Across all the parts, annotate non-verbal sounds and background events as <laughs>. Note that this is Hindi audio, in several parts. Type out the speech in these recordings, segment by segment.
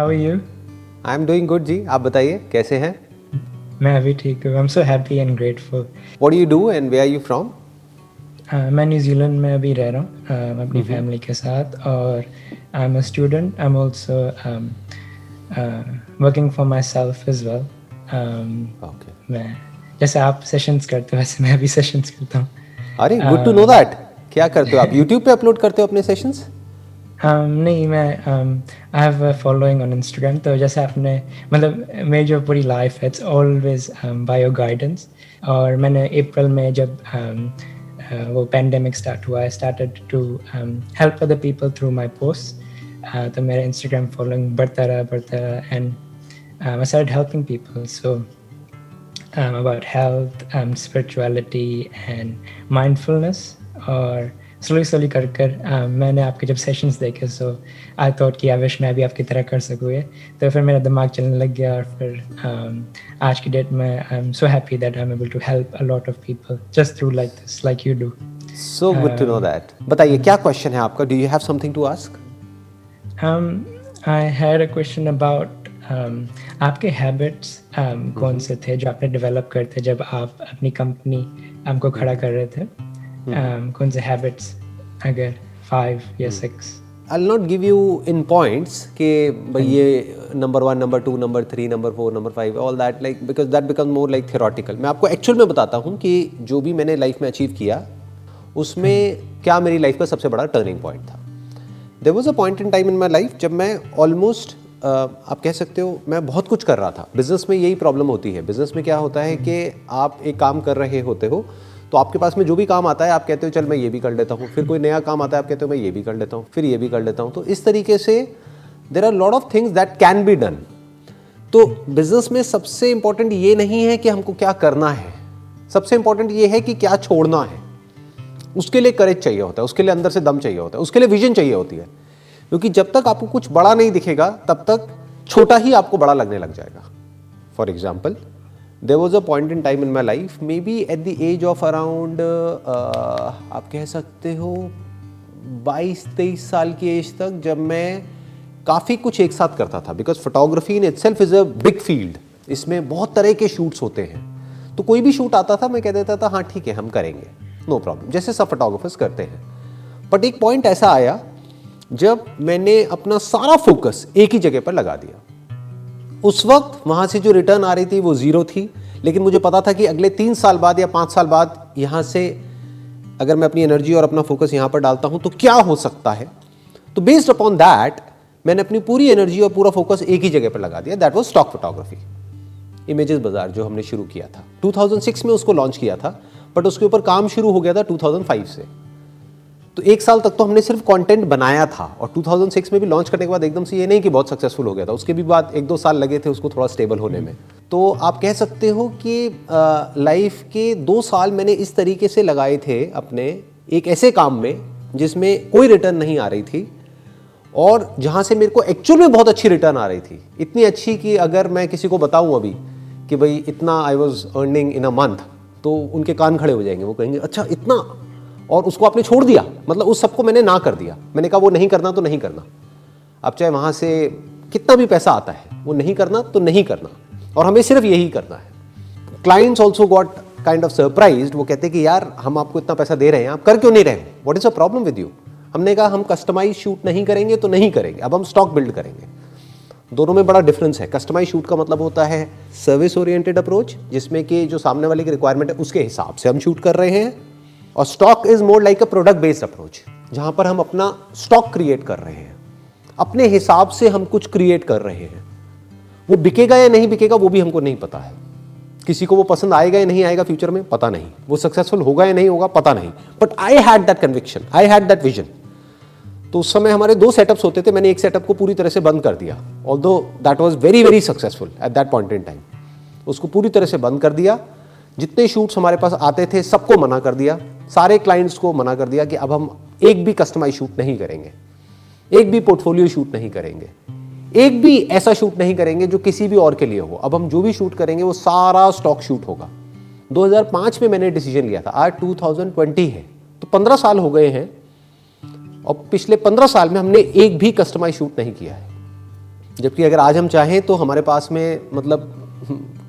how are you? I am doing good जी आप बताइए कैसे हैं? मैं अभी ठीक हूँ. I'm so happy and grateful. What do you do and where are you from मैं न्यूजीलैंड में अभी रह रहा हूँ uh, अपनी फैमिली के साथ और I am a student I am also working for myself is well मैं जैसे आप सेशंस करते हो वैसे मैं भी सेशंस करता हूँ। अरे गुड टू नो दैट क्या करते हो आप? <laughs> यूट्यूब पे अपलोड करते हो अपने सेशंस um, नहीं मैं I have following on Instagram तो जैसे आपने मतलब मेरी जो पूरी लाइफ है it's always by your guidance और मैंने अप्रैल में जब um, uh, वो पेंडेमिक स्टार्ट हुआ I started to help other people through my post तो मेरा इंस्टाग्राम फॉलोइंग बढ़ता रहा बढ़ता रहा and I started helping people so um, about health, um, spirituality, and mindfulness. और स्लोली स्लोली कर कर um, मैंने आपके जब सेशंस देखे सो आई थॉट कि आई विश मैं भी आपकी तरह कर सकूँ ये। तो फिर मेरा दिमाग चलने लग गया और फिर um, आज की डेट में I am so happy that I am able to help a lot of people just through like this like you do so good to know that बताइए क्या क्वेश्चन है आपका? Do you have something to ask I had a question about um, आपके हैबिट्स um, कौन से थे जो आपने डेवलप करते जब आप अपनी कंपनी हमको खड़ा कर रहे थे? Um, कौन से हैबिट्स अगर फाइव या six I not give you in points कि भाई ये number one number two number three number four number five all that like because that become more like theoretical मैं आपको एक्चुअल में बताता हूँ कि जो भी मैंने लाइफ में अचीव किया उसमें क्या मेरी लाइफ का सबसे बड़ा टर्निंग पॉइंट था। There was a point in time in my life जब मैं ऑलमोस्ट आप कह सकते हो मैं बहुत कुछ कर रहा था। बिज़नेस में यही प्रॉब्लम होती है। बिज़नेस में क्या होता है कि आप एक काम कर रहे होते हो तो आपके पास में जो भी काम आता है, आप कहते हो, चल, मैं ये भी कर लेता हूँ। फिर कोई नया काम आता है, आप कहते हो, मैं ये भी कर लेता हूँ। फिर ये भी कर लेता हूँ। तो इस तरीके से there are lot of things that can be done तो बिज़नेस में सबसे इंपॉर्टेंट ये नहीं है कि हमको क्या करना है। सबसे इंपॉर्टेंट ये है कि क्या छोड़ना है। उसके लिए करेज चाहिए होता है, उसके लिए अंदर से दम चाहिए होता है, उसके लिए विजन चाहिए होती है। क्योंकि जब तक आपको कुछ बड़ा नहीं दिखेगा, तब तक छोटा ही आपको बड़ा लगने लग जाएगा। For example there was a point in time in my life maybe at the age of around आप कह सकते हो, बाईस तेईस साल की एज तक जब मैं काफ़ी कुछ एक साथ करता था because photography in itself is a big field इसमें बहुत तरह के शूट्स होते हैं। तो कोई भी शूट आता था, मैं कह देता था हाँ ठीक है, हम करेंगे। नो no प्रॉब्लम जैसे सब फोटोग्राफर्स करते हैं। बट एक पॉइंट ऐसा आया, जब मैंने अपना सारा फोकस एक ही जगह पर लगा दिया। उस वक्त वहाँ से जो रिटर्न आ रही थी वो ज़ीरो थी। लेकिन मुझे पता था कि अगले तीन साल बाद या पाँच साल बाद यहाँ से अगर मैं अपनी एनर्जी और अपना फोकस यहाँ पर डालता हूँ तो क्या हो सकता है? तो बेस्ड अपॉन दैट मैंने अपनी पूरी एनर्जी और पूरा फोकस एक ही जगह पर लगा दिया। That was stock photography Images Bazaar जो हमने शुरू किया था। 2006 में उसको लॉन्च किया था बट उसके ऊपर काम शुरू हो गया था 2005 से। तो एक साल तक तो हमने सिर्फ़ कंटेंट बनाया था और 2006 में भी लॉन्च करने के बाद एकदम से ये नहीं कि बहुत सक्सेसफुल हो गया था। उसके भी बाद एक दो साल लगे थे उसको थोड़ा स्टेबल होने में। तो आप कह सकते हो कि लाइफ के दो साल मैंने इस तरीके से लगाए थे अपने एक ऐसे काम में जिसमें कोई रिटर्न नहीं आ रही थी और जहाँ से मेरे को एक्चुअल में बहुत अच्छी रिटर्न आ रही थी। इतनी अच्छी कि अगर मैं किसी को बताऊँ अभी कि भाई इतना I was earning in a month तो उनके कान खड़े हो जाएँगे। वो कहेंगे अच्छा इतना और उसको आपने छोड़ दिया। मतलब उस सबको मैंने ना कर दिया। मैंने कहा, वो नहीं करना तो नहीं करना। अब चाहे वहाँ से कितना भी पैसा आता है, वो नहीं करना तो नहीं करना। और हमें सिर्फ़ यही करना है। Clients also got kind of surprise वो कहते हैं कि, यार, हम आपको इतना पैसा दे रहे हैं, आप कर क्यों नहीं रहे हो? What is a problem with you हमने कहा, हम कस्टमाइज शूट नहीं करेंगे तो नहीं करेंगे। अब हम स्टॉक बिल्ड करेंगे। दोनों में बड़ा डिफरेंस है। कस्टमाइज शूट का मतलब होता है सर्विस ओरिएंटेड अप्रोच जिसमें कि जो सामने वाले की रिक्वायरमेंट है, उसके हिसाब से हम शूट कर रहे हैं। और stock is more like a product based approach जहाँ पर हम अपना स्टॉक क्रिएट कर रहे हैं। अपने हिसाब से हम कुछ क्रिएट कर रहे हैं। वो बिकेगा या नहीं बिकेगा, वो भी हमको नहीं पता है। किसी को वो पसंद आएगा या नहीं आएगा फ्यूचर में, पता नहीं। वो सक्सेसफुल होगा या नहीं होगा, पता नहीं। But I had that conviction I had that vision तो उस समय हमारे दो सेटअप्स होते थे, मैंने एक सेटअप को पूरी तरह से बंद कर दिया। Although that was very very successful at that point in time उसको पूरी तरह से बंद कर दिया जितने शूट्स हमारे पास आते थे, सबको मना कर दिया। सारे क्लाइंट्स को मना कर दिया कि अब हम एक भी कस्टमाइज शूट नहीं करेंगे। एक भी पोर्टफोलियो शूट नहीं करेंगे। एक भी ऐसा शूट नहीं करेंगे जो किसी भी और के लिए हो। अब हम जो भी शूट करेंगे, वो सारा स्टॉक शूट होगा। 2005 में मैंने डिसीज़न लिया था। आज 2020 है। तो 15 साल हो गए हैं। और पिछले 15 साल में हमने एक भी कस्टमाइज शूट नहीं किया है। जबकि अगर आज हम चाहें तो हमारे पास में मतलब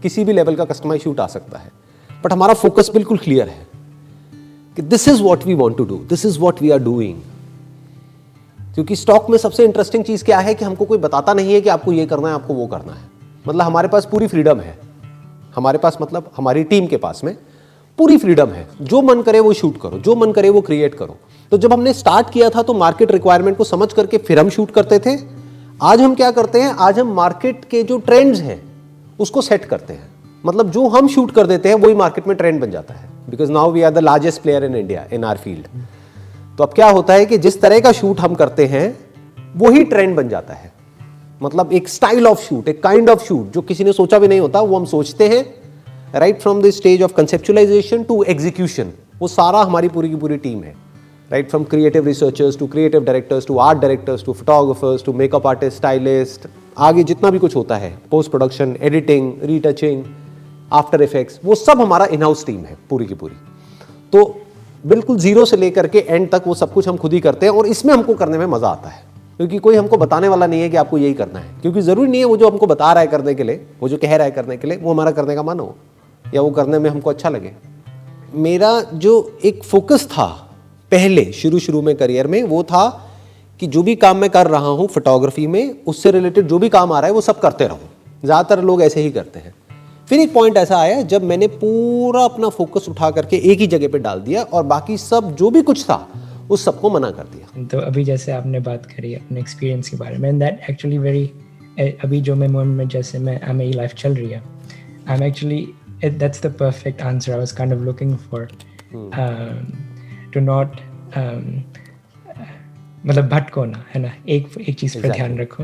किसी भी लेवल का कस्टमाइज शूट आ सकता है। बट हमारा फोकस बिल्कुल क्लियर है कि this is what we want to do this is what we are doing क्योंकि स्टॉक में सबसे इंटरेस्टिंग चीज़ क्या है कि हमको कोई बताता नहीं है कि आपको ये करना है, आपको वो करना है। मतलब हमारे पास पूरी फ्रीडम है। हमारे पास मतलब हमारी टीम के पास में पूरी फ्रीडम है। जो मन करे वो शूट करो, जो मन करे वो क्रिएट करो। तो जब हमने स्टार्ट किया था तो मार्केट रिक्वायरमेंट को समझ करके फिर हम शूट करते थे। आज हम क्या करते हैं, आज हम मार्केट के जो ट्रेंड्स हैं, उसको सेट करते हैं। मतलब जो हम शूट कर देते हैं, वही मार्केट में ट्रेंड बन जाता है। Because now we are the largest player in India in our field तो अब क्या होता है कि जिस तरह का शूट हम करते हैं, वही ट्रेंड बन जाता है। मतलब एक स्टाइल ऑफ़ शूट एक काइंड ऑफ़ शूट जो किसी ने सोचा भी नहीं होता, वो हम सोचते हैं right from the stage of conceptualization to execution वो सारा हमारी पूरी की पूरी टीम है। Right from creative researchers to creative directors to art directors to photographers to makeup artist stylist आगे जितना भी कुछ होता है post production editing retouching after effects वो सब हमारा इन हाउस टीम है, पूरी की पूरी। तो बिल्कुल ज़ीरो से लेकर के एंड तक वो सब कुछ हम खुद ही करते हैं और इसमें हमको करने में मज़ा आता है। क्योंकि कोई हमको बताने वाला नहीं है कि आपको यही करना है। क्योंकि ज़रूरी नहीं है वो जो हमको बता रहा है करने के लिए, वो जो कह रहा है करने के लिए, वो हमारा करने का मन हो, या वो करने में हमको अच्छा लगे। मेरा जो एक फोकस था पहले शुरू शुरू में करियर में, वो था कि जो भी काम मैं कर रहा हूँ फोटोग्राफी में, उससे रिलेटेड जो भी काम आ रहा है, वो सब करते रहूँ। ज़्यादातर लोग ऐसे ही करते हैं। फिर एक पॉइंट ऐसा आया जब मैंने पूरा अपना फोकस उठा करके एक ही जगह पे डाल दिया और बाकी सब जो भी कुछ था उस सबको मना कर दिया। तो अभी जैसे आपने बात करी अपने एक्सपीरियंस के बारे में दैट एक्चुअली वेरी अभी जो मैं मोमेंट में जैसे मैं मेरी लाइफ चल रही है। I am actually that's the perfect answer I was kind of looking for to not मतलब भटको ना है ना? एक एक चीज़ पर ध्यान रखो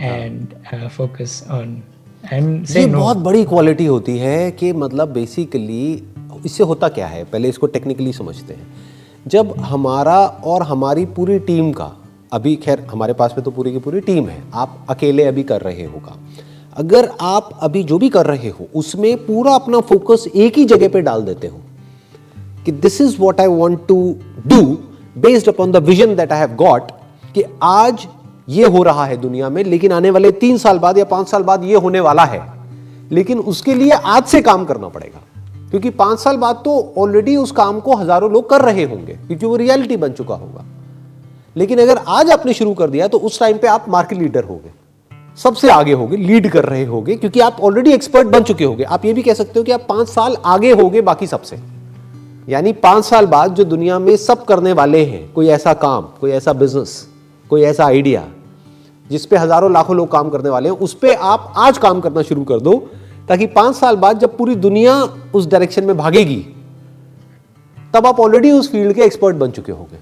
एंड फोकस ऑन एंड ये बहुत बड़ी क्वालिटी होती है कि मतलब बेसिकली इससे होता क्या है? पहले इसको टेक्निकली समझते हैं। जब हमारा और हमारी पूरी टीम का अभी खैर हमारे पास में तो पूरी की पूरी टीम है आप अकेले अभी कर रहे होगा। अगर आप अभी जो भी कर रहे हो उसमें पूरा अपना फोकस एक ही जगह पे डाल देते हो कि this is what I want to do based upon the vision that I have got कि आज ये हो रहा है दुनिया में, लेकिन आने वाले तीन साल बाद या पाँच साल बाद ये होने वाला है। लेकिन उसके लिए आज से काम करना पड़ेगा, क्योंकि पाँच साल बाद तो ऑलरेडी उस काम को हज़ारों लोग कर रहे होंगे, क्योंकि वो रियलिटी बन चुका होगा। लेकिन अगर आज आपने शुरू कर दिया तो उस टाइम पे आप मार्केट लीडर होगे, सबसे आगे होगे लीड कर रहे होगे, क्योंकि आप ऑलरेडी एक्सपर्ट बन चुके होगे। आप ये भी कह सकते हो कि आप पाँच साल आगे होगे बाकी सबसे। यानी पाँच साल बाद जो दुनिया में सब करने वाले हैं, कोई ऐसा काम, कोई ऐसा बिज़नेस कोई ऐसा आइडिया जिस पे हज़ारों लाखों लोग काम करने वाले हैं उस पर आप आज काम करना शुरू कर दो, ताकि पाँच साल बाद जब पूरी दुनिया उस डायरेक्शन में भागेगी, तब आप ऑलरेडी उस फ़ील्ड के एक्सपर्ट बन चुके होंगे।